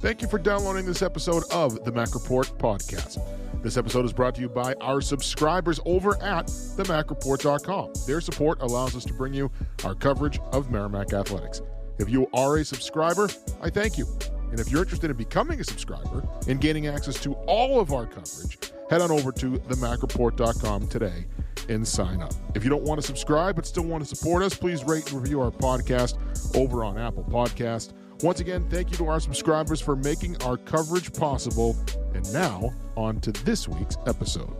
Thank you for downloading this episode of the Mack Report podcast. This episode is brought to you by our subscribers over at themackreport.com. Their support allows us to bring you our coverage of Merrimack Athletics. If you are a subscriber, I thank you. And if you're interested in becoming a subscriber and gaining access to all of our coverage, head on over to themackreport.com today and sign up. If you don't want to subscribe but still want to support us, please rate and review our podcast over on Apple Podcast. Once again, thank you to our subscribers for making our coverage possible. And now, on to this week's episode.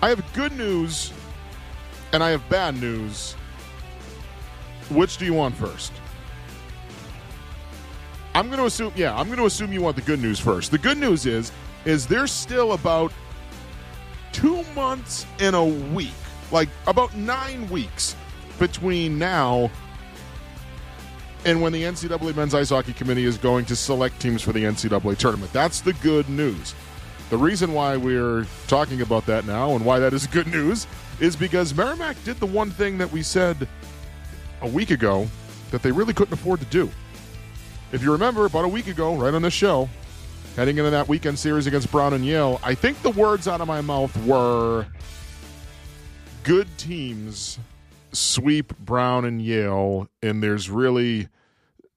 I have good news and I have bad news. Which do you want first? I'm going to assume yeah, I'm going to assume you want the good news first. The good news is is there's still about 2 months and a week, like about 9 weeks between now and when the NCAA Men's Ice Hockey Committee is going to select teams for the NCAA tournament. That's the good news. The reason why we're talking about that now and why that is good news is because Merrimack did the one thing that we said a week ago that they really couldn't afford to do. If you remember, about a week ago, right on this show, heading into that weekend series against Brown and Yale, I think the words out of my mouth were good teams sweep Brown and Yale, and there's really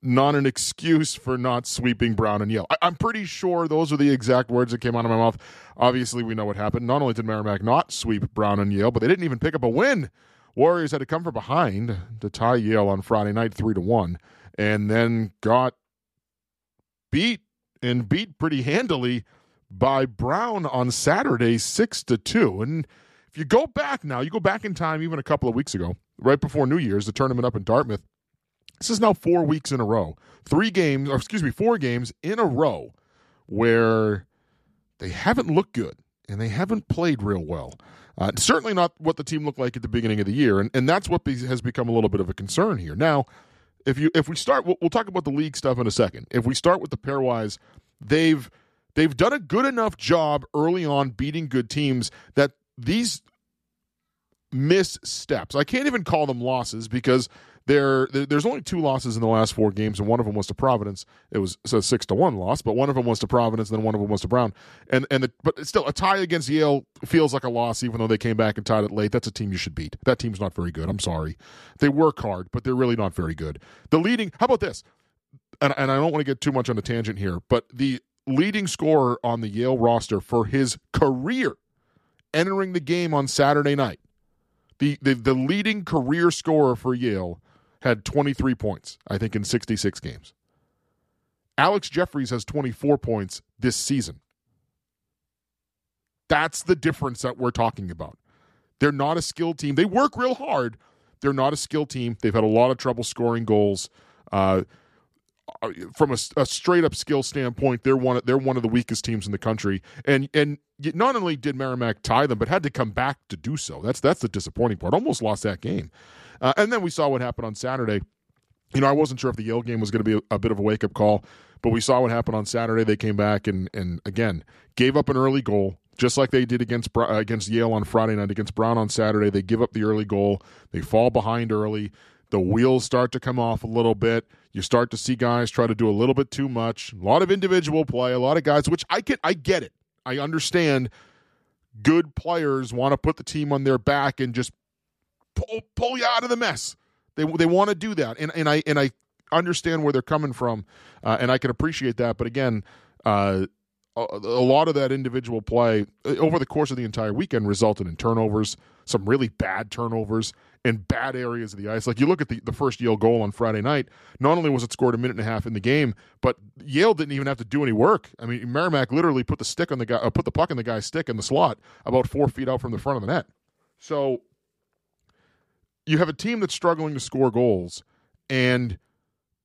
not an excuse for not sweeping Brown and Yale. I- am pretty sure those are the exact words that came out of my mouth. Obviously, we know what happened. Not only did Merrimack not sweep Brown and Yale, but they didn't even pick up a win. Warriors had to come from behind to tie Yale on Friday night, three to one, and then got beat and beat pretty handily by Brown on Saturday, six to two. And if you go back now, you go back in time, even a couple of weeks ago, right before New Year's, the tournament up in Dartmouth this is now four weeks in a row. Three games, or excuse me, four games in a row where they haven't looked good and they haven't played real well. Uh, certainly not what the team looked like at the beginning of the year, and, and that's what has become a little bit of a concern here. Now, if you if we start, we'll, we'll talk about the league stuff in a second. If we start with the pairwise, they've they've done a good enough job early on beating good teams that these missteps, I can't even call them losses because there, there's only two losses in the last four games, and one of them was to Providence. It was a six to one loss, but one of them was to Providence, and then one of them was to Brown. And and the, but still, a tie against Yale feels like a loss, even though they came back and tied it late. That's a team you should beat. That team's not very good. I'm sorry. They work hard, but they're really not very good. The leading. How about this? And and I don't want to get too much on a tangent here, but the leading scorer on the Yale roster for his career entering the game on Saturday night. The, the, the leading career scorer for Yale had 23 points, I think, in 66 games. Alex Jefferies has 24 points this season. That's the difference that we're talking about. They're not a skilled team. They work real hard. They're not a skilled team. They've had a lot of trouble scoring goals. Uh, from a, a, straight up skill standpoint, they're one. Of, they're one of the weakest teams in the country. And and not only did Merrimack tie them, but had to come back to do so. That's that's the disappointing part. Almost lost that game. Uh, and then we saw what happened on Saturday. You know, I wasn't sure if the Yale game was going to be a, a bit of a wake up call, but we saw what happened on Saturday. They came back and and again gave up an early goal, just like they did against uh, against Yale on Friday night. Against Brown on Saturday, they give up the early goal. They fall behind early. The wheels start to come off a little bit. You start to see guys try to do a little bit too much. A lot of individual play. A lot of guys, which I get. I get it. I understand. Good players want to put the team on their back and just pull pull you out of the mess. They they want to do that, and and I and I understand where they're coming from, uh, and I can appreciate that. But again, uh, a, a, lot of that individual play uh, over the course of the entire weekend resulted in turnovers, some really bad turnovers in bad areas of the ice. Like you look at the, the first Yale goal on Friday night, not only was it scored a minute and a half in the game, but Yale didn't even have to do any work. I mean, Merrimack literally put the stick on the guy, uh, put the puck in the guy's stick in the slot about four feet out from the front of the net. So you have a team that's struggling to score goals, and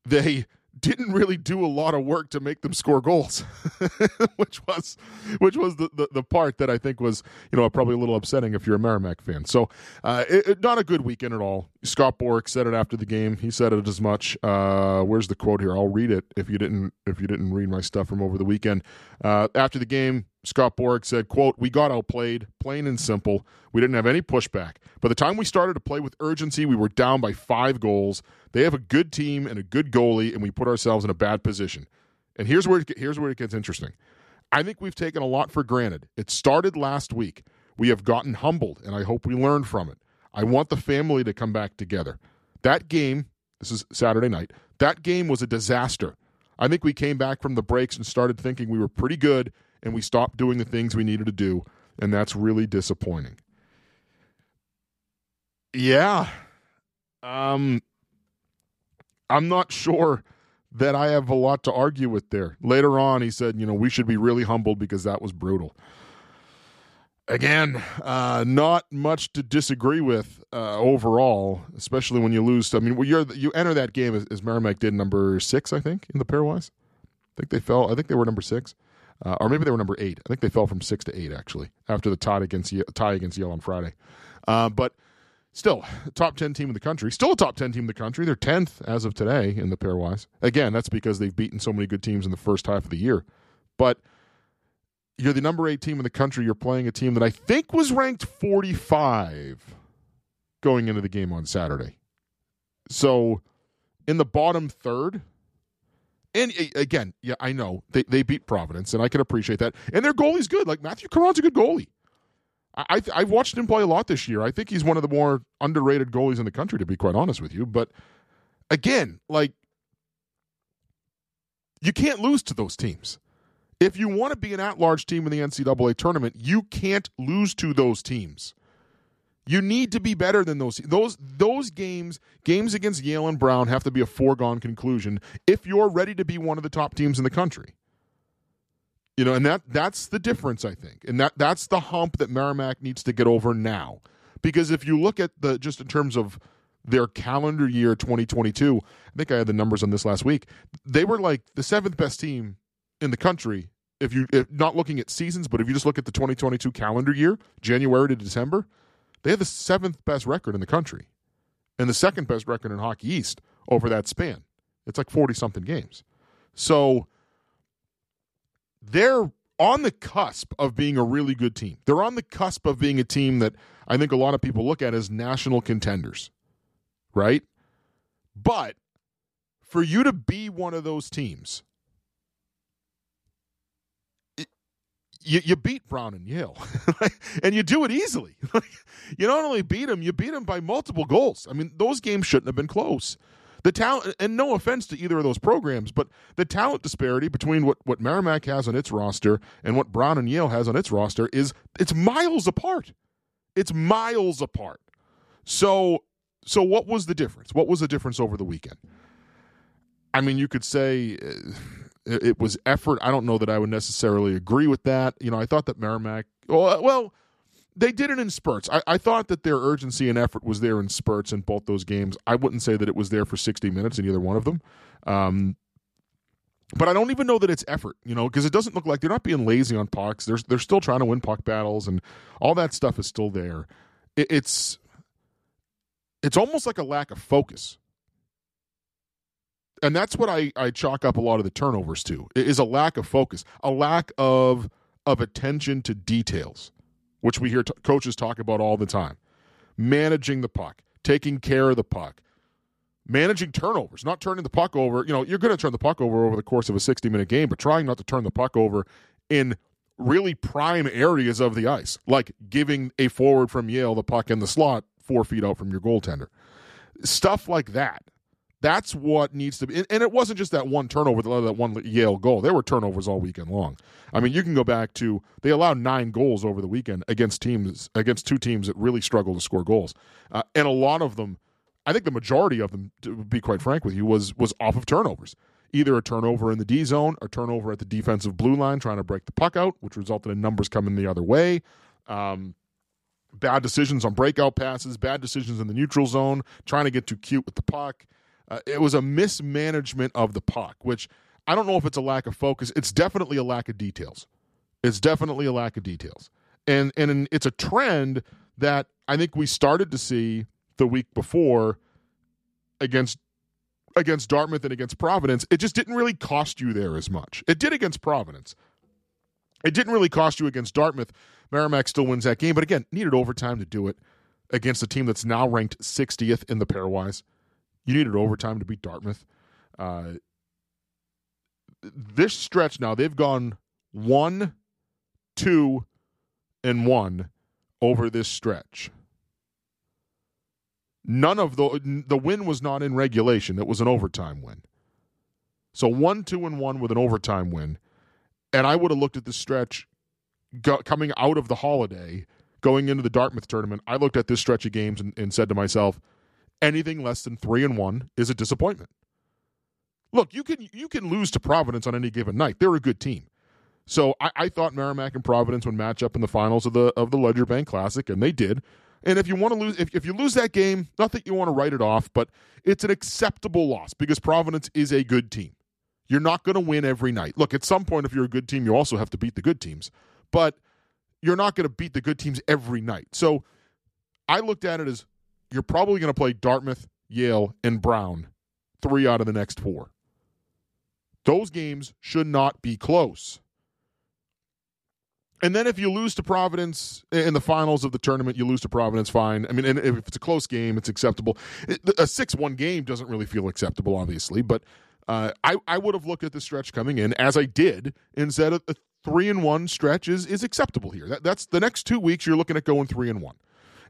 they didn't really do a lot of work to make them score goals, which was which was the, the, the, part that I think was you know probably a little upsetting if you're a Merrimack fan. So uh, it, it, not a good weekend at all. Scott Borek said it after the game. He said it as much. Uh, where's the quote here? I'll read it if you didn't if you didn't read my stuff from over the weekend. Uh, after the game, Scott Borek said, "quote We got outplayed, plain and simple. We didn't have any pushback. By the time we started to play with urgency, we were down by five goals. They have a good team and a good goalie, and we put ourselves in a bad position. And here's where it, here's where it gets interesting. I think we've taken a lot for granted. It started last week. We have gotten humbled, and I hope we learn from it. I want the family to come back together. That game, this is Saturday night, that game was a disaster. I think we came back from the breaks and started thinking we were pretty good, and we stopped doing the things we needed to do, and that's really disappointing. Yeah. Um I'm not sure that I have a lot to argue with there. Later on, he said, you know, we should be really humbled because that was brutal again, uh, not much to disagree with uh, overall, especially when you lose. I mean, you you enter that game as, as Merrimack did number six, I think, in the pairwise. I think they fell. I think they were number six, uh, or maybe they were number eight. I think they fell from six to eight actually after the tie against tie against Yale on Friday. Uh, but still, top ten team in the country. Still a top ten team in the country. They're tenth as of today in the pairwise. Again, that's because they've beaten so many good teams in the first half of the year, but you're the number eight team in the country. You're playing a team that I think was ranked 45 going into the game on Saturday. So in the bottom third, and again, yeah, I know they, they beat Providence, and I can appreciate that. And their goalie's good. Like Mathieu Caron's a good goalie. I, I have watched him play a lot this year. I think he's one of the more underrated goalies in the country, to be quite honest with you. But again, like you can't lose to those teams. If you want to be an at large team in the NCAA tournament, you can't lose to those teams. You need to be better than those those those games. Games against Yale and Brown have to be a foregone conclusion if you're ready to be one of the top teams in the country. You know, and that that's the difference, I think, and that that's the hump that Merrimack needs to get over now. Because if you look at the just in terms of their calendar year 2022, I think I had the numbers on this last week. They were like the seventh best team in the country if you if not looking at seasons, but if you just look at the 2022 calendar year, January to December, they had the seventh best record in the country, and the second best record in Hockey East over that span. It's like 40 something games. So they're on the cusp of being a really good team. They're on the cusp of being a team that I think a lot of people look at as national contenders, right? But for you to be one of those teams you, you beat Brown and Yale, and you do it easily. you not only beat them, you beat them by multiple goals. I mean, those games shouldn't have been close. The talent, and no offense to either of those programs, but the talent disparity between what, what Merrimack has on its roster and what Brown and Yale has on its roster is it's miles apart. It's miles apart. So, so what was the difference? What was the difference over the weekend? I mean, you could say. Uh, it was effort. I don't know that I would necessarily agree with that. You know, I thought that Merrimack, well, well they did it in spurts. I, I, thought that their urgency and effort was there in spurts in both those games. I wouldn't say that it was there for 60 minutes in either one of them. Um, but I don't even know that it's effort, you know, because it doesn't look like they're not being lazy on pucks. They're, they're still trying to win puck battles, and all that stuff is still there. It, it's it's almost like a lack of focus and that's what I, I chalk up a lot of the turnovers to is a lack of focus, a lack of of attention to details, which we hear t- coaches talk about all the time. Managing the puck, taking care of the puck, managing turnovers, not turning the puck over. You know, you're going to turn the puck over over the course of a 60 minute game, but trying not to turn the puck over in really prime areas of the ice, like giving a forward from Yale the puck in the slot four feet out from your goaltender. Stuff like that that's what needs to be. And it wasn't just that one turnover that led that one Yale goal. There were turnovers all weekend long. I mean, you can go back to they allowed nine goals over the weekend against teams against two teams that really struggled to score goals, uh, and a lot of them, I think the majority of them, to be quite frank with you, was was off of turnovers. Either a turnover in the D zone, or turnover at the defensive blue line, trying to break the puck out, which resulted in numbers coming the other way. Um, bad decisions on breakout passes, bad decisions in the neutral zone, trying to get too cute with the puck. Uh, it was a mismanagement of the puck, which I don't know if it's a lack of focus. It's definitely a lack of details. It's definitely a lack of details, and and it's a trend that I think we started to see the week before against against Dartmouth and against Providence, it just didn't really cost you there as much. It did against Providence. It didn't really cost you against Dartmouth. Merrimack still wins that game, but again, needed overtime to do it against a team that's now ranked 60th in the pairwise. You needed overtime to beat Dartmouth. Uh, this stretch now, they've gone one, two, and one over this stretch. None of the the win was not in regulation; it was an overtime win. So one, two, and one with an overtime win, and I would have looked at this stretch go, coming out of the holiday, going into the Dartmouth tournament. I looked at this stretch of games and, and said to myself, anything less than three and one is a disappointment. Look, you can you can lose to Providence on any given night. They're a good team. So I, I, thought Merrimack and Providence would match up in the finals of the of the Ledyard Bank Classic, and they did. And if you want to lose, if, if you lose that game, not that you want to write it off, but it's an acceptable loss because Providence is a good team. You're not going to win every night. Look, at some point, if you're a good team, you also have to beat the good teams, but you're not going to beat the good teams every night. So I looked at it as you're probably going to play Dartmouth, Yale, and Brown three out of the next four. Those games should not be close. And then if you lose to Providence in the finals of the tournament, you lose to Providence, fine. I mean, and if it's a close game, it's acceptable. A 6 1 game doesn't really feel acceptable, obviously, but uh, I, I would have looked at the stretch coming in, as I did, and said a, a 3 and 1 stretch is, is acceptable here. That, that's the next two weeks, you're looking at going 3 and 1.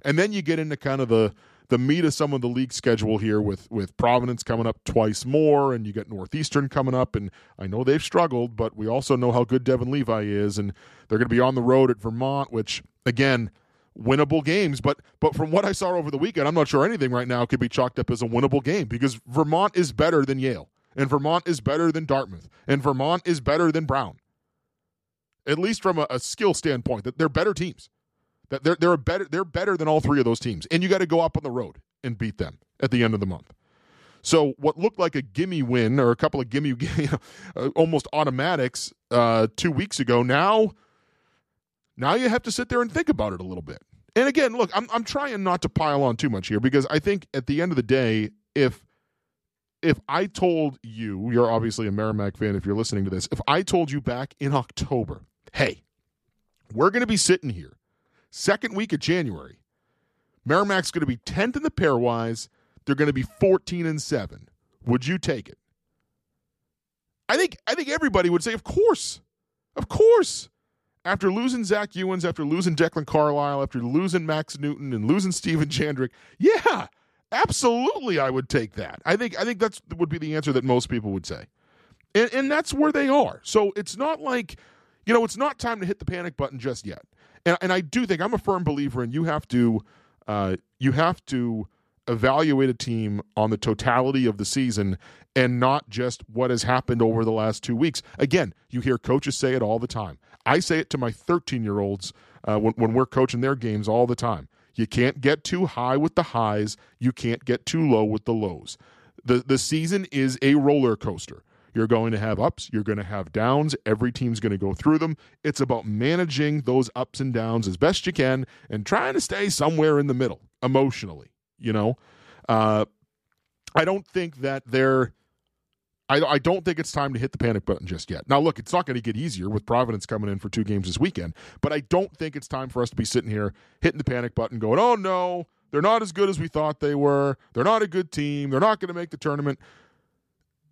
And then you get into kind of the the meat of some of the league schedule here with with Providence coming up twice more, and you get Northeastern coming up, and I know they've struggled, but we also know how good Devon Levi is, and they're going to be on the road at Vermont, which again winnable games. But but from what I saw over the weekend, I'm not sure anything right now could be chalked up as a winnable game because Vermont is better than Yale, and Vermont is better than Dartmouth, and Vermont is better than Brown. At least from a, a skill standpoint, that they're better teams. That they're they're better they're better than all three of those teams, and you got to go up on the road and beat them at the end of the month. So what looked like a gimme win or a couple of gimme uh, almost automatics uh, two weeks ago, now now you have to sit there and think about it a little bit. And again, look, I'm I'm trying not to pile on too much here because I think at the end of the day, if if I told you, you're obviously a Merrimack fan if you're listening to this, if I told you back in October, hey, we're going to be sitting here second week of January. Merrimack's going to be 10th in the pairwise. They're going to be 14 and 7. Would you take it? I think I think everybody would say, of course. Of course. After losing Zach Uens, after losing Declan Carlile, after losing Max Newton and losing Steven Jandric, yeah, absolutely I would take that. I think I think that's would be the answer that most people would say. And and that's where they are. So it's not like, you know, it's not time to hit the panic button just yet and, and I do think I'm a firm believer in you have to uh, you have to evaluate a team on the totality of the season and not just what has happened over the last two weeks. Again, you hear coaches say it all the time. I say it to my 13 year olds uh, when, when we're coaching their games all the time. You can't get too high with the highs. You can't get too low with the lows. The the season is a roller coaster. You're going to have ups, you're going to have downs. Every team's going to go through them. It's about managing those ups and downs as best you can and trying to stay somewhere in the middle emotionally, you know? Uh, I don't think that they're. I, I don't think it's time to hit the panic button just yet. Now, look, it's not going to get easier with Providence coming in for two games this weekend, but I don't think it's time for us to be sitting here hitting the panic button going, oh no, they're not as good as we thought they were. They're not a good team. They're not going to make the tournament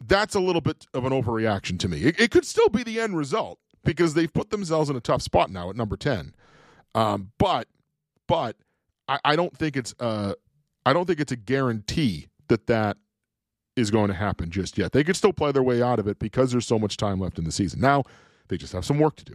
that's a little bit of an overreaction to me. It, it, could still be the end result because they've put themselves in a tough spot now at number ten. Um, but but I, I don't think it's uh I don't think it's a guarantee that that is going to happen just yet. They could still play their way out of it because there's so much time left in the season. Now they just have some work to do.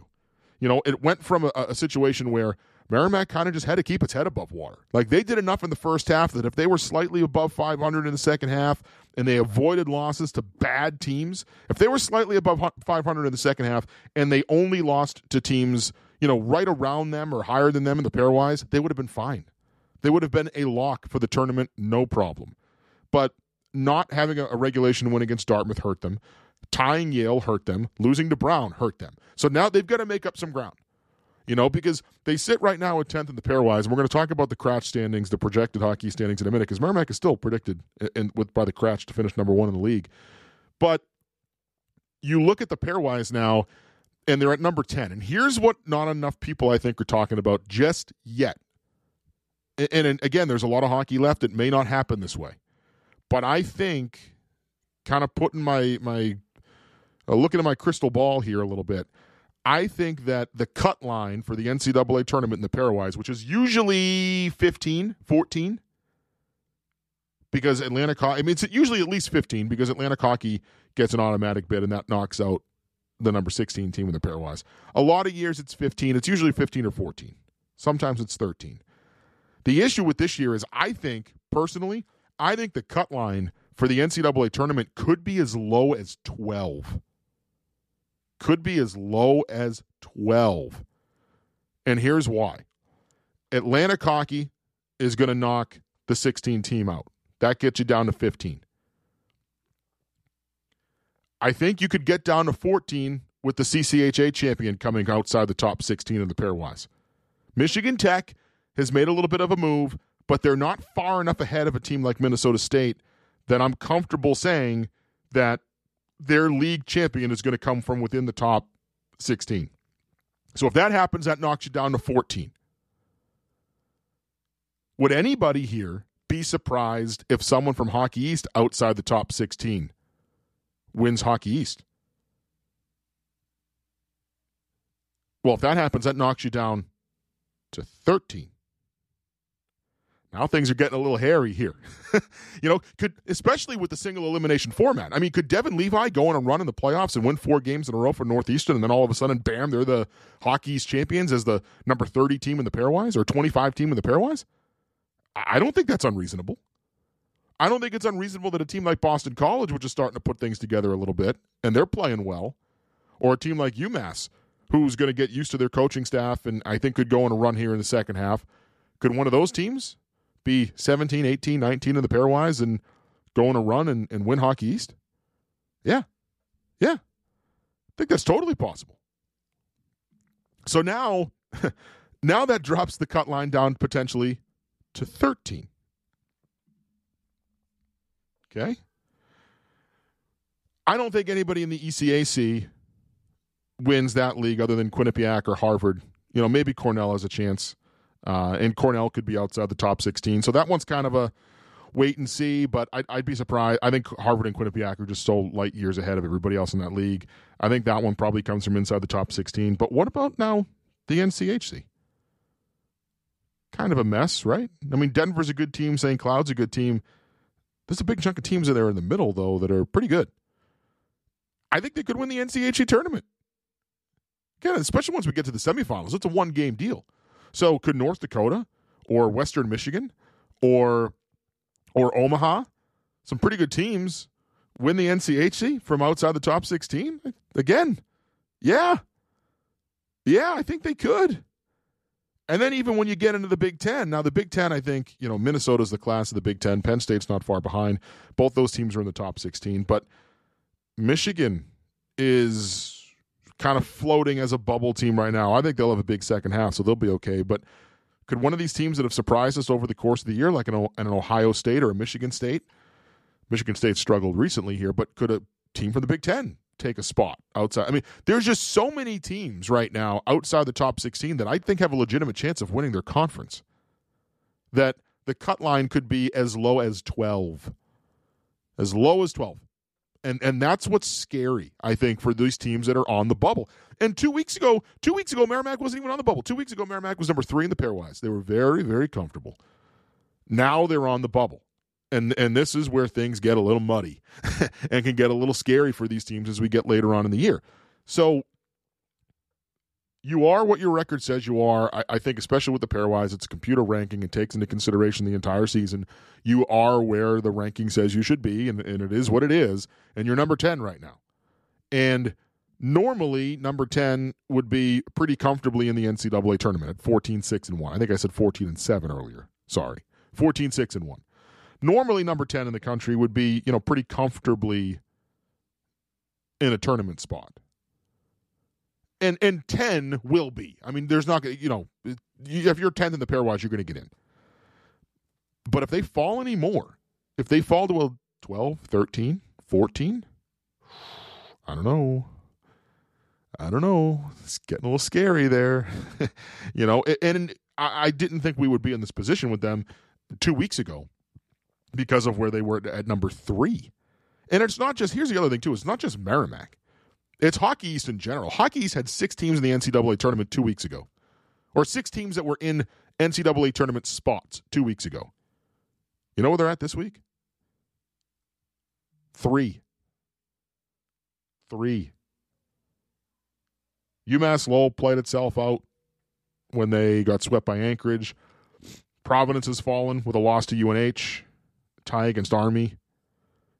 You know, it went from a, a situation where Merrimack kind of just had to keep its head above water. Like they did enough in the first half that if they were slightly above 500 in the second half and they avoided losses to bad teams, if they were slightly above 500 in the second half and they only lost to teams, you know, right around them or higher than them in the pairwise, they would have been fine. They would have been a lock for the tournament, no problem. But not having a, a regulation win against Dartmouth hurt them. Tying Yale hurt them. Losing to Brown hurt them. So now they've got to make up some ground. You know, because they sit right now at 10th in the pairwise, and we're going to talk about the KRACH standings, the projected hockey standings in a minute, because Merrimack is still predicted in, with by the KRACH to finish number one in the league. But you look at the pairwise now, and they're at number 10. And here's what not enough people, I think, are talking about just yet. And, and again, there's a lot of hockey left. It may not happen this way. But I think, kind of putting my, my uh, looking at my crystal ball here a little bit, I think that the cut line for the NCAA tournament in the pairwise, which is usually 15, 14, because Atlantic I mean, it's usually at least 15 because Atlantic Hockey gets an automatic bid and that knocks out the number 16 team in the pairwise. A lot of years it's 15. It's usually 15 or 14. Sometimes it's 13. The issue with this year is I think, personally, I think the cut line for the NCAA tournament could be as low as 12 could be as low as 12. And here's why Atlantic Hockey is going to knock the 16 team out. That gets you down to 15. I think you could get down to 14 with the CCHA champion coming outside the top 16 in the pairwise. Michigan Tech has made a little bit of a move, but they're not far enough ahead of a team like Minnesota State that I'm comfortable saying that their league champion is going to come from within the top 16. So if that happens, that knocks you down to 14. Would anybody here be surprised if someone from Hockey East outside the top 16 wins Hockey East? Well, if that happens, that knocks you down to 13. Now things are getting a little hairy here. you know, could especially with the single elimination format. I mean, could Devon Levi go on a run in the playoffs and win four games in a row for Northeastern, and then all of a sudden, bam, they're the Hockey's champions as the number thirty team in the pairwise or twenty five team in the pairwise? I don't think that's unreasonable. I don't think it's unreasonable that a team like Boston College, which is starting to put things together a little bit, and they're playing well, or a team like UMass, who's going to get used to their coaching staff and I think could go on a run here in the second half. Could one of those teams be 17, 18, 19 in the pairwise and go on a run and, and win Hockey East? Yeah. Yeah. I think that's totally possible. So now, now that drops the cut line down potentially to 13. Okay. I don't think anybody in the ECAC wins that league other than Quinnipiac or Harvard. You know, maybe Cornell has a chance. Uh, and Cornell could be outside the top 16. So that one's kind of a wait and see, but I'd, I'd, be surprised. I think Harvard and Quinnipiac are just so light years ahead of everybody else in that league. I think that one probably comes from inside the top 16. But what about now the NCHC? Kind of a mess, right? I mean, Denver's a good team, St. Cloud's a good team. There's a big chunk of teams that are in the middle, though, that are pretty good. I think they could win the NCHC tournament. Again, especially once we get to the semifinals. It's a one game deal. So could North Dakota or Western Michigan or or Omaha, some pretty good teams, win the NCHC from outside the top 16? Again, yeah. Yeah, I think they could. And then even when you get into the Big Ten, now the Big Ten, I think, you know, Minnesota's the class of the Big Ten. Penn State's not far behind. Both those teams are in the top 16. But Michigan is kind of floating as a bubble team right now. I think they'll have a big second half, so they'll be okay. But could one of these teams that have surprised us over the course of the year, like an, an Ohio State or a Michigan State, Michigan State struggled recently here, but could a team from the Big Ten take a spot outside? I mean, there's just so many teams right now outside the top 16 that I think have a legitimate chance of winning their conference. That the cut line could be as low as 12. As low as 12 and and that's what's scary i think for these teams that are on the bubble. And two weeks ago two weeks ago merrimack wasn't even on the bubble. Two weeks ago merrimack was number three in the pairwise. They were very very comfortable. Now they're on the bubble. And and this is where things get a little muddy and can get a little scary for these teams as we get later on in the year. So you are what your record says you are. I, I, think, especially with the pairwise, it's a computer ranking. It takes into consideration the entire season. You are where the ranking says you should be, and, and it is what it is. And you're number 10 right now. And normally, number 10 would be pretty comfortably in the NCAA tournament at 14 6 and 1. I think I said 14 and 7 earlier. Sorry. 14 6 and 1. Normally, number 10 in the country would be, you know, pretty comfortably in a tournament spot and and ten will be. I mean, there's not you know if you're tenth in the pairwise, you're going to get in. But if they fall any more, if they fall to a 12, 13, 14, I don't know. I don't know. It's getting a little scary there. you know, and I, I didn't think we would be in this position with them two weeks ago because of where they were at number three. And it's not just, here's the other thing, too. It's not just Merrimack, it's Hockey East in general. Hockey East had six teams in the NCAA tournament two weeks ago, or six teams that were in NCAA tournament spots two weeks ago. You know where they're at this week? Three. Three. UMass Lowell played itself out when they got swept by Anchorage. Providence has fallen with a loss to UNH, tie against Army.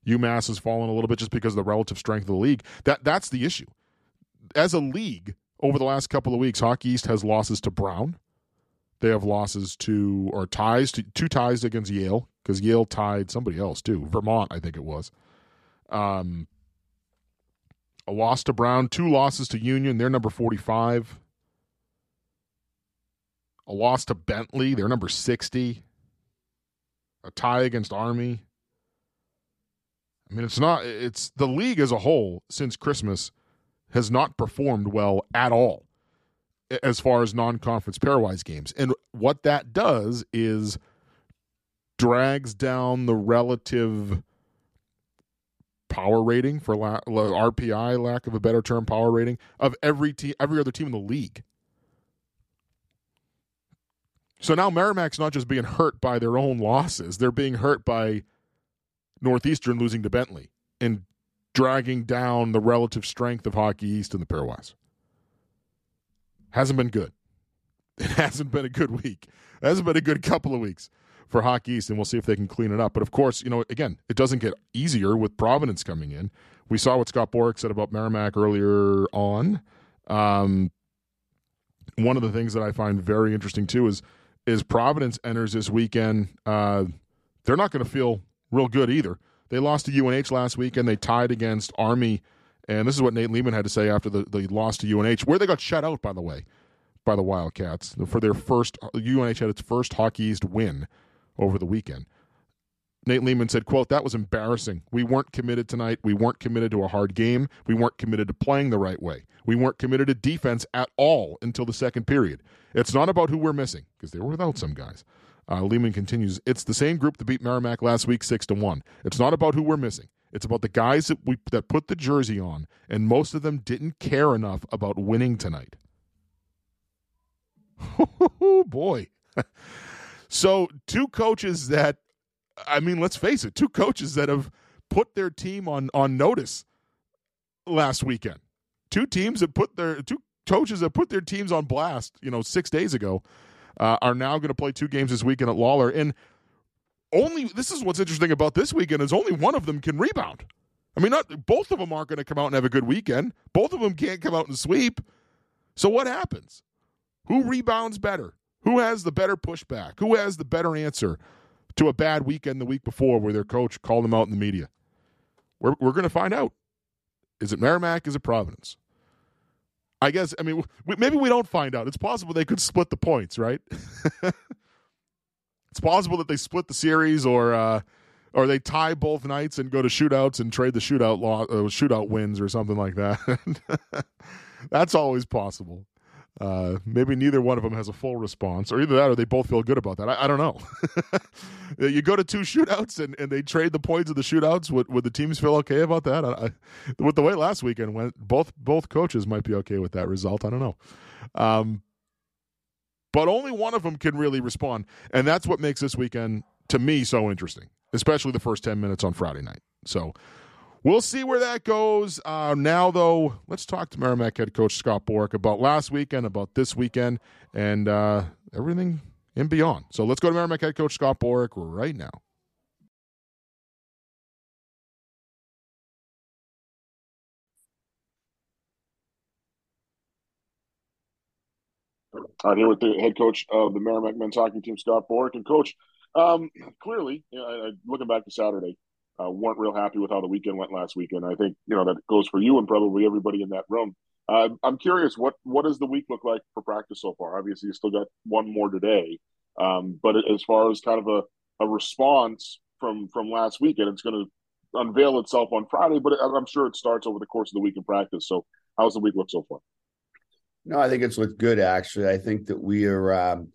UMass has fallen a little bit just because of the relative strength of the league. That that's the issue. As a league, over the last couple of weeks, Hockey East has losses to Brown. They have losses to or ties to two ties against Yale because Yale tied somebody else too. Vermont, I think it was. Um, a loss to Brown, two losses to Union. They're number forty-five. A loss to Bentley. They're number sixty. A tie against Army. I mean, it's not, it's the league as a whole since Christmas has not performed well at all as far as non conference pairwise games. And what that does is drags down the relative power rating for la- RPI, lack of a better term, power rating of every team, every other team in the league. So now Merrimack's not just being hurt by their own losses; they're being hurt by Northeastern losing to Bentley and dragging down the relative strength of Hockey East in the pairwise. Hasn't been good. It hasn't been a good week. It hasn't been a good couple of weeks for Hockey East, and we'll see if they can clean it up. But of course, you know, again, it doesn't get easier with Providence coming in. We saw what Scott Borek said about Merrimack earlier on. Um, one of the things that I find very interesting too is is Providence enters this weekend. Uh, they're not going to feel real good either. They lost to UNH last week and they tied against Army. And this is what Nate Leaman had to say after the, the loss to UNH, where they got shut out, by the way, by the Wildcats for their first. UNH had its first Hockey East win over the weekend. Nate Leaman said, quote, that was embarrassing. We weren't committed tonight. We weren't committed to a hard game. We weren't committed to playing the right way. We weren't committed to defense at all until the second period. It's not about who we're missing, because they were without some guys. Uh, Leaman continues. It's the same group that beat Merrimack last week, six to one. It's not about who we're missing. It's about the guys that we that put the jersey on, and most of them didn't care enough about winning tonight. Boy! so two coaches that, I mean, let's face it, two coaches that have put their team on on notice last weekend. Two teams that put their two coaches that put their teams on blast. You know, six days ago uh, are now going to play two games this weekend at Lawler. And only this is what's interesting about this weekend is only one of them can rebound. I mean, not both of them aren't going to come out and have a good weekend. Both of them can't come out and sweep. So what happens? Who rebounds better? Who has the better pushback? Who has the better answer to a bad weekend the week before where their coach called them out in the media? We're, we're going to find out. Is it Merrimack? Is it Providence? I guess, I mean, we, maybe we don't find out. It's possible they could split the points, right? it's possible that they split the series or uh, or they tie both nights and go to shootouts and trade the shootout uh, shootout wins or something like that. That's always possible. Uh, maybe neither one of them has a full response, or either that or they both feel good about that. I, I don't know. you go to two shootouts and, and they trade the points of the shootouts. Would, would the teams feel okay about that? I, I, with the way last weekend went, both both coaches might be okay with that result. I don't know. Um, but only one of them can really respond, and that's what makes this weekend to me so interesting, especially the first ten minutes on Friday night. So We'll see where that goes. Uh, now, though, let's talk to Merrimack head coach Scott Borek about last weekend, about this weekend, and uh, everything and beyond. So let's go to Merrimack head coach Scott Borek right now. I'm here with the head coach of the Merrimack men's hockey team, Scott Borek. And, coach, um, clearly, you know, looking back to Saturday, uh, weren't real happy with how the weekend went last weekend. I think you know that goes for you and probably everybody in that room. Uh, I'm curious what what does the week look like for practice so far? Obviously, you still got one more today, um, but as far as kind of a, a response from from last weekend, it's going to unveil itself on Friday. But I'm sure it starts over the course of the week in practice. So, how's the week look so far? No, I think it's looked good. Actually, I think that we are, um,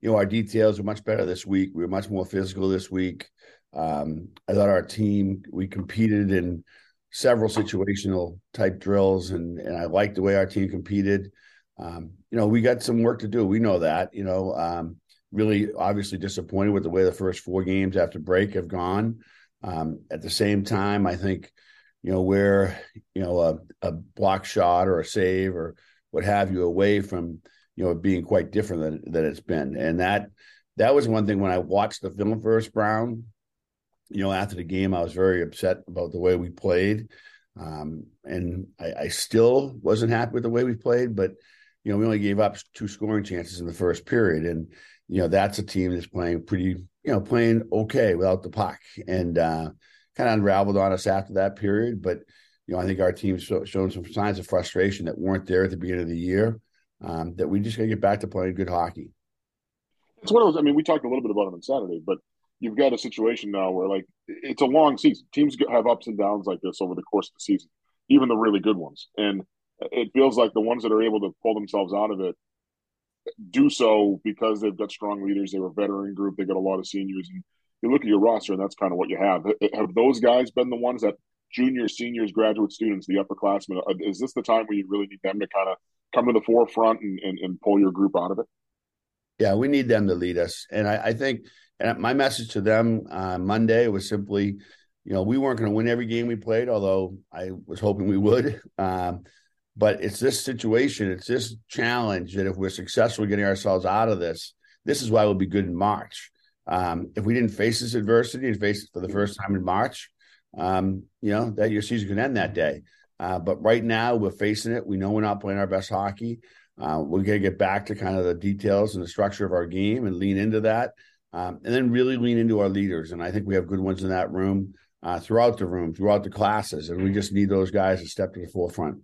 you know, our details are much better this week. We are much more physical this week. Um, I thought our team we competed in several situational type drills, and and I liked the way our team competed. Um, you know, we got some work to do. We know that. You know, um, really obviously disappointed with the way the first four games after break have gone. Um, at the same time, I think you know where you know a, a block shot or a save or what have you away from you know being quite different than, than it's been, and that that was one thing when I watched the film first Brown you know, after the game, I was very upset about the way we played. Um, and I, I, still wasn't happy with the way we played, but, you know, we only gave up two scoring chances in the first period. And, you know, that's a team that's playing pretty, you know, playing okay without the puck and uh, kind of unraveled on us after that period. But, you know, I think our team's show, shown some signs of frustration that weren't there at the beginning of the year, um, that we just got to get back to playing good hockey. It's one of those, I mean, we talked a little bit about it on Saturday, but you've got a situation now where like it's a long season. Teams have ups and downs like this over the course of the season, even the really good ones. And it feels like the ones that are able to pull themselves out of it do so because they've got strong leaders. They were a veteran group. They got a lot of seniors. And you look at your roster, and that's kind of what you have. Have those guys been the ones that juniors, seniors, graduate students, the upperclassmen? Uh, is this the time where you really need them to kind of come to the forefront and, and, and pull your group out of it? Yeah, we need them to lead us. And I, I think – and my message to them uh, Monday was simply, you know, we weren't going to win every game we played, although I was hoping we would. Um, but it's this situation, it's this challenge that if we're successful getting ourselves out of this, this is why we'll be good in March. Um, if we didn't face this adversity and face it for the first time in March, um, you know, that your season could end that day. Uh, but right now, we're facing it. We know we're not playing our best hockey. Uh, we're going to get back to kind of the details and the structure of our game and lean into that um, and then really lean into our leaders. And I think we have good ones in that room, uh, throughout the room, throughout the classes, and we just need those guys to step to the forefront.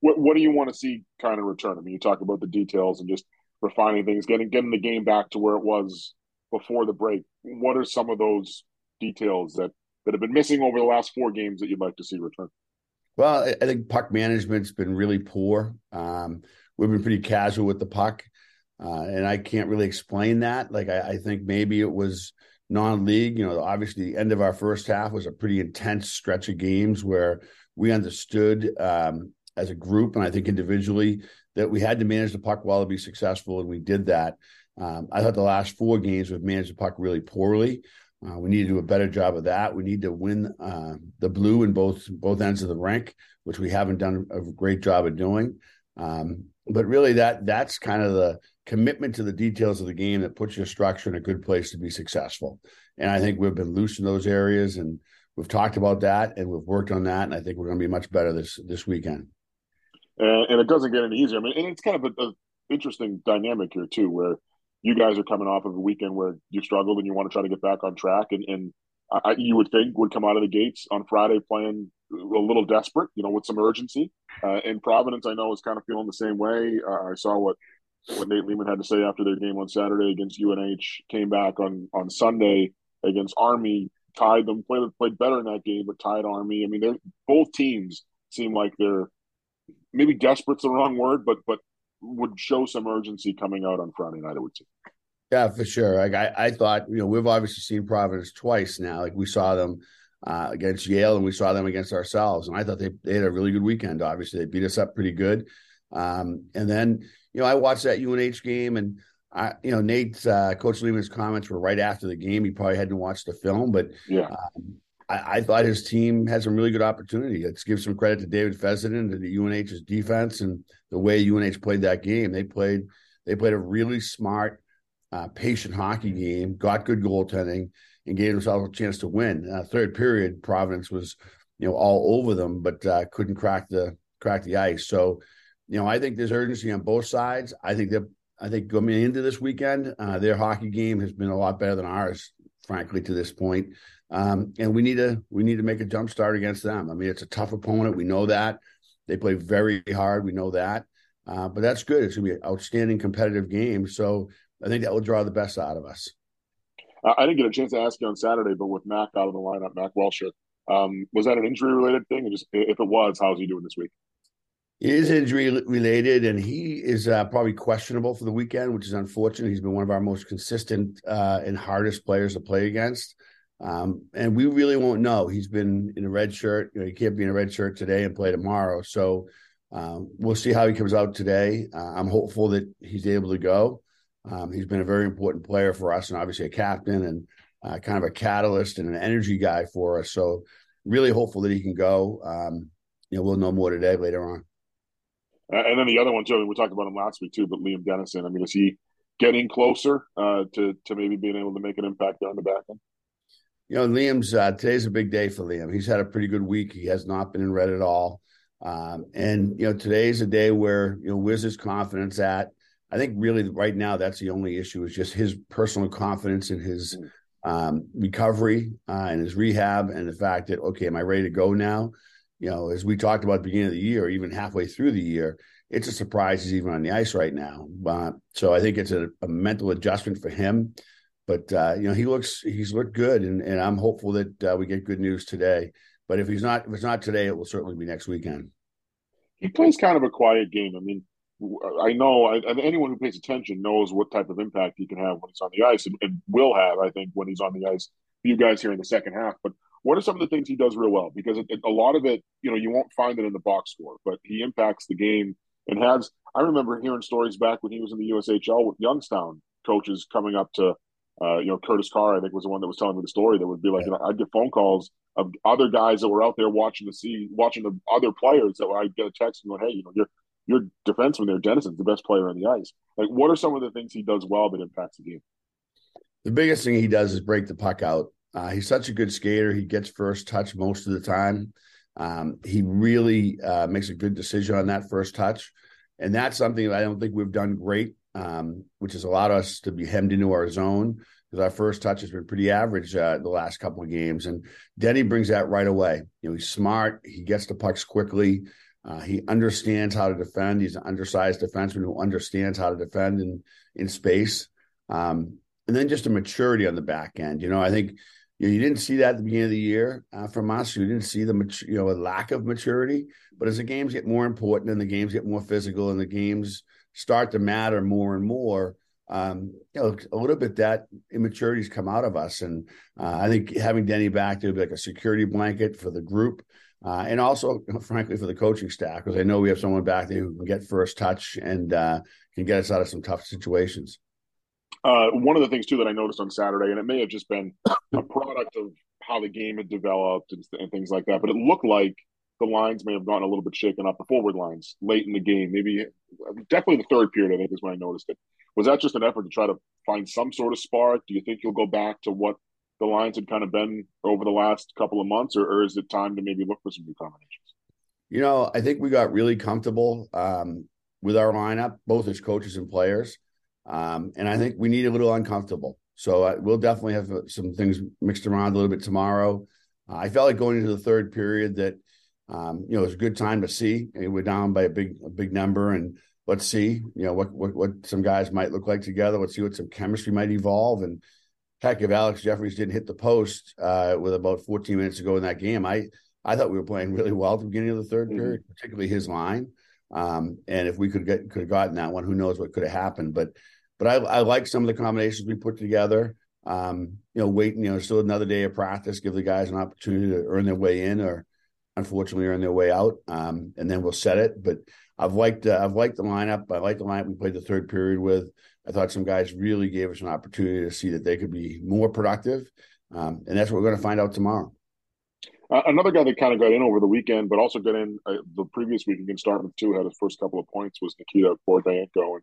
What What do you want to see kind of return? I mean, you talk about the details and just refining things, getting getting the game back to where it was before the break. What are some of those details that that have been missing over the last four games that you'd like to see return? Well, I think puck management's been really poor. Um, we've been pretty casual with the puck. Uh, and I can't really explain that. Like, I, I think maybe it was non league. You know, obviously, the end of our first half was a pretty intense stretch of games where we understood um, as a group and I think individually that we had to manage the puck well to be successful, and we did that. Um, I thought the last four games we've managed the puck really poorly. Uh, we need to do a better job of that. We need to win uh, the blue in both both ends of the rink, which we haven't done a great job of doing. Um, but really, that that's kind of the commitment to the details of the game that puts your structure in a good place to be successful. And I think we've been loose in those areas, and we've talked about that, and we've worked on that, and I think we're going to be much better this this weekend. And, it doesn't get any easier. I mean, and it's kind of an interesting dynamic here too, where you guys are coming off of a weekend where you struggled and you want to try to get back on track, and, and I, you would think would come out of the gates on Friday playing a little desperate, you know, with some urgency. Uh, and Providence, I know, is kind of feeling the same way. Uh, I saw what what Nate Leaman had to say after their game on Saturday against UNH. Came back on on Sunday against Army, tied them, played played better in that game, but tied Army. I mean, they're both teams seem like they're maybe desperate's the wrong word, but but would show some urgency coming out on Friday night. I would say. Yeah, for sure. Like I, I thought, you know, we've obviously seen Providence twice now. Like we saw them uh, against Yale and we saw them against ourselves, and I thought they they had a really good weekend. Obviously, they beat us up pretty good. Um, and then, you know, I watched that UNH game and I, you know, Nate's uh, Coach Leaman's comments were right after the game. He probably hadn't watched the film, but yeah, um, I, I, thought his team had some really good opportunity. Let's give some credit to David Fessenden and the UNH's defense and the way UNH played that game. They played they played a really smart, uh, patient hockey game, got good goaltending, and gave themselves a chance to win. Uh, third period, Providence was you know all over them, but uh, couldn't crack the crack the ice. So you know, I think there's urgency on both sides. I think that I think coming into this weekend, uh, their hockey game has been a lot better than ours, frankly, to this point. Um, and we need to we need to make a jump start against them. I mean, it's a tough opponent. We know that. They play very hard. We know that. Uh, but that's good. It's going to be an outstanding competitive game. So I think that will draw the best out of us. I didn't get a chance to ask you on Saturday, but with Mac out of the lineup, Mac Welsher, um, was that an injury related thing? And just if it was, how's he doing this week? He is injury related, and he is uh, probably questionable for the weekend, which is unfortunate. He's been one of our most consistent uh, and hardest players to play against. Um, and we really won't know. He's been in a red shirt. You know, he can't be in a red shirt today and play tomorrow. So um, we'll see how he comes out today. Uh, I'm hopeful that he's able to go. Um, he's been a very important player for us, and obviously a captain and uh, kind of a catalyst and an energy guy for us. So really hopeful that he can go. Um, you know, we'll know more today later on. and then the other one too. We talked about him last week too, but Liam Dennison. I mean, is he getting closer uh, to to maybe being able to make an impact there on the back end? You know, Liam's uh, today's a big day for Liam. He's had a pretty good week. He has not been in red at all. Um, and you know, today's a day where you know where's his confidence at? I think really right now that's the only issue is just his personal confidence in his um, recovery uh, and his rehab and the fact that okay, am I ready to go now? You know, as we talked about at the beginning of the year, even halfway through the year, it's a surprise he's even on the ice right now. Uh, so I think it's a, a, mental adjustment for him. But uh, you know, he looks he's looked good, and, and I'm hopeful that uh, we get good news today. But if he's not, if it's not today, it will certainly be next weekend. He plays kind of a quiet game. I mean, I know I, anyone who pays attention knows what type of impact he can have when he's on the ice, and, and, will have, I think, when he's on the ice. You guys here in the second half, but what are some of the things he does real well? Because it, it, a lot of it, you know, you won't find it in the box score, but he impacts the game and has. I remember hearing stories back when he was in the USHL with Youngstown coaches coming up to, uh, you know, Curtis Carr, I think was the one that was telling me the story. That would be like, yeah. you know, I'd get phone calls of other guys that were out there watching the see, watching the other players that I'd get a text and going, hey, you know, you're your defenseman there, Dennison's the best player on the ice. Like, what are some of the things he does well that impacts the game? The biggest thing he does is break the puck out. Uh, he's such a good skater. He gets first touch most of the time. Um, he really uh, makes a good decision on that first touch. And that's something that I don't think we've done great, um, which has allowed us to be hemmed into our zone because our first touch has been pretty average uh, the last couple of games. And Denny brings that right away. You know, he's smart. He gets the pucks quickly. Uh, he understands how to defend. He's an undersized defenseman who understands how to defend in in space. Um, and then just a maturity on the back end. You know, I think you, know, you didn't see that at the beginning of the year uh, from us. You didn't see the you know a lack of maturity. But as the games get more important and the games get more physical and the games start to matter more and more, um, you know, a little bit that immaturity's come out of us. And uh, I think having Denny back to be like a security blanket for the group uh, and also, frankly, for the coaching staff, because I know we have someone back there who can get first touch and uh, can get us out of some tough situations. Uh, one of the things too that I noticed on Saturday, and it may have just been a product of how the game had developed and, and, things like that, but it looked like the lines may have gotten a little bit shaken up, the forward lines late in the game, maybe definitely the third period. I think is when I noticed it. Was that just an effort to try to find some sort of spark? Do you think you'll go back to what the lines had kind of been over the last couple of months, or, or is it time to maybe look for some new combinations? You know, I think we got really comfortable um, with our lineup, both as coaches and players, um, and I think we need a little uncomfortable. So uh, we'll definitely have uh, some things mixed around a little bit tomorrow. Uh, I felt like going into the third period that um, you know it was a good time to see. we're down by a big a big number, and let's see you know what, what what some guys might look like together. Let's see what some chemistry might evolve and heck, if Alex Jefferies didn't hit the post uh, with about 14 minutes to go in that game, I I thought we were playing really well at the beginning of the 3rd mm-hmm. period, particularly his line. Um, and if we could get could have gotten that one, who knows what could have happened? But but I, I like some of the combinations we put together. Um, you know, waiting, you know, still another day of practice, give the guys an opportunity to earn their way in, or unfortunately earn their way out, um, and then we'll set it. But I've liked uh, I've liked the lineup. I like the lineup we played the third period with. I thought some guys really gave us an opportunity to see that they could be more productive, um, and that's what we're going to find out tomorrow. Uh, another guy that kind of got in over the weekend, but also got in uh, the previous week against Dartmouth too, had his first couple of points was Nikita Borthenko.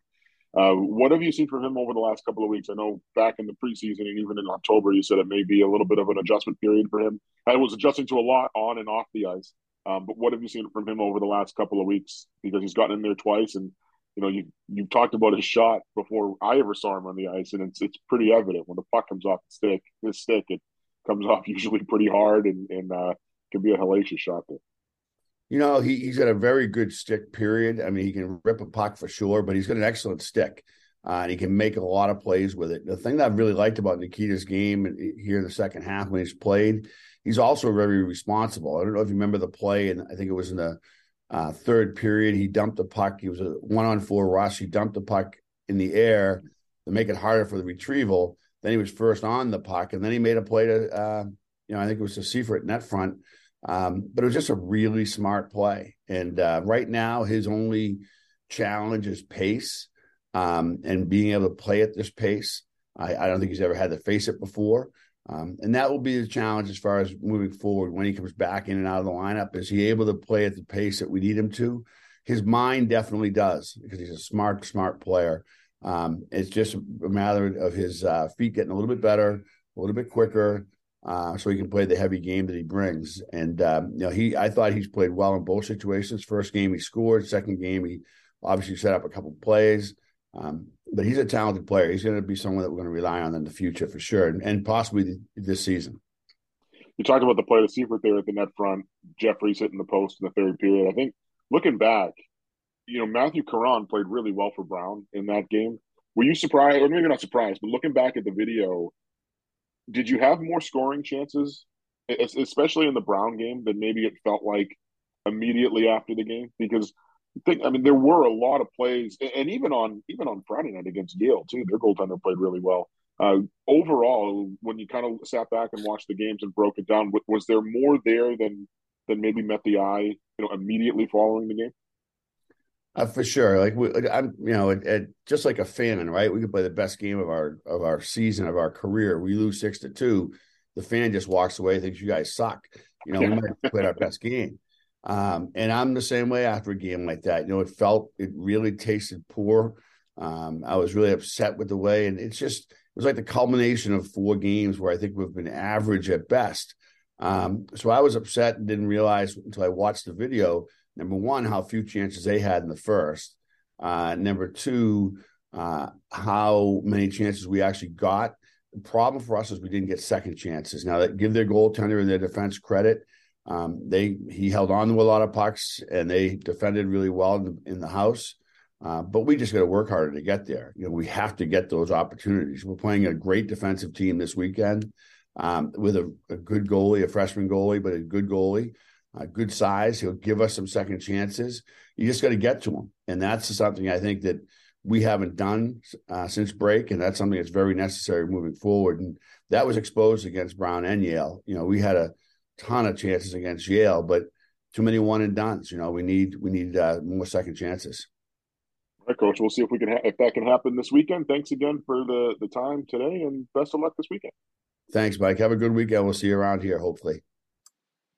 And uh, what have you seen from him over the last couple of weeks? I know back in the preseason and even in October, you said it may be a little bit of an adjustment period for him. I was adjusting to a lot on and off the ice. Um, but what have you seen from him over the last couple of weeks? Because he's gotten in there twice, and you know you you talked about his shot before I ever saw him on the ice, and it's it's pretty evident when the puck comes off the stick, This stick, it comes off usually pretty hard and and uh, can be a hellacious shot there. You know, he, he's got a very good stick, period. I mean, he can rip a puck for sure, but he's got an excellent stick. Uh, and he can make a lot of plays with it. The thing that I've really liked about Nikita's game here in the second half when he's played, he's also very responsible. I don't know if you remember the play, and I think it was in the uh, third period. He dumped the puck. He was a one on four rush. He dumped the puck in the air to make it harder for the retrieval. Then he was first on the puck, and then he made a play to, uh, you know, I think it was to Seifert net front. Um, but it was just a really smart play. And uh, right now, his only challenge is pace um, and being able to play at this pace. I, I, don't think he's ever had to face it before. Um, and that will be the challenge as far as moving forward when he comes back in and out of the lineup. Is he able to play at the pace that we need him to? His mind definitely does because he's a smart, smart player. Um, it's just a matter of his uh, feet getting a little bit better, a little bit quicker, uh, so he can play the heavy game that he brings. And um, you know, he I thought he's played well in both situations. First game he scored. Second game he obviously set up a couple plays. Um, but he's a talented player. He's going to be someone that we're going to rely on in the future for sure, and, and possibly this season. You talked about the play to Seifert there at the net front. Jefferies hitting the post in the third period. I think looking back, you know, Mathieu Caron played really well for Brown in that game. Were you surprised, or maybe not surprised, but looking back at the video, did you have more scoring chances, especially in the Brown game, than maybe it felt like immediately after the game? Because think I mean there were a lot of plays, and even on even on Friday night against Yale too, their goaltender played really well. Uh, overall, when you kind of sat back and watched the games and broke it down, was there more there than than maybe met the eye, you know, immediately following the game? Uh, for sure, like we, I'm, you know, it, it, just like a fan, right? We could play the best game of our of our season of our career. We lose six to two, the fan just walks away, thinks you guys suck. You know, yeah. we might played our best game. Um, and I'm the same way after a game like that. You know, it felt it really tasted poor. Um, I was really upset with the way, and it's just it was like the culmination of four games where I think we've been average at best. Um, so I was upset and didn't realize until I watched the video. Number one, how few chances they had in the first. Uh, number two, uh, how many chances we actually got. The problem for us is we didn't get second chances. Now, that give their goaltender and their defense credit. Um, they he held on to a lot of pucks and they defended really well in the, in the house. Uh, but we just got to work harder to get there. You know, we have to get those opportunities. We're playing a great defensive team this weekend um, with a, a, good goalie, a freshman goalie, but a good goalie, a good size. He'll give us some second chances. You just got to get to him, and that's something I think that we haven't done uh, since break, and that's something that's very necessary moving forward. And that was exposed against Brown and Yale. You know, we had a ton of chances against Yale, but too many one and dones. You know, we need we need uh, more second chances. All right, coach. We'll see if we can ha- if that can happen this weekend. Thanks again for the the time today, and best of luck this weekend. Thanks, Mike. Have a good weekend. We'll see you around here, hopefully.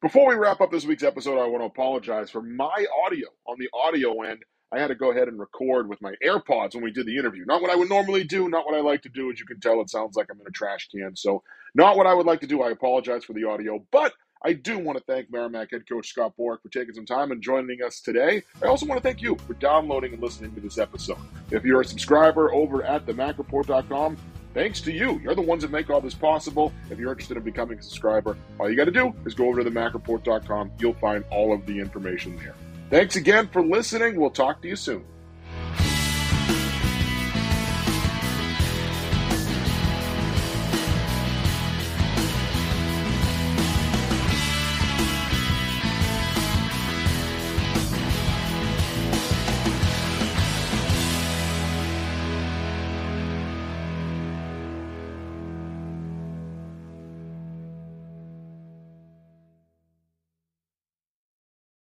Before we wrap up this week's episode, I want to apologize for my audio on the audio end. I had to go ahead and record with my AirPods when we did the interview. Not what I would normally do, not what I like to do. As you can tell, it sounds like I'm in a trash can. So, not what I would like to do. I apologize for the audio, but I do want to thank Merrimack head coach Scott Borek for taking some time and joining us today. I also want to thank you for downloading and listening to this episode. If you're a subscriber over at themackreport.com, thanks to you. You're the ones that make all this possible. If you're interested in becoming a subscriber, all you got to do is go over to themackreport.com. You'll find all of the information there. Thanks again for listening. We'll talk to you soon.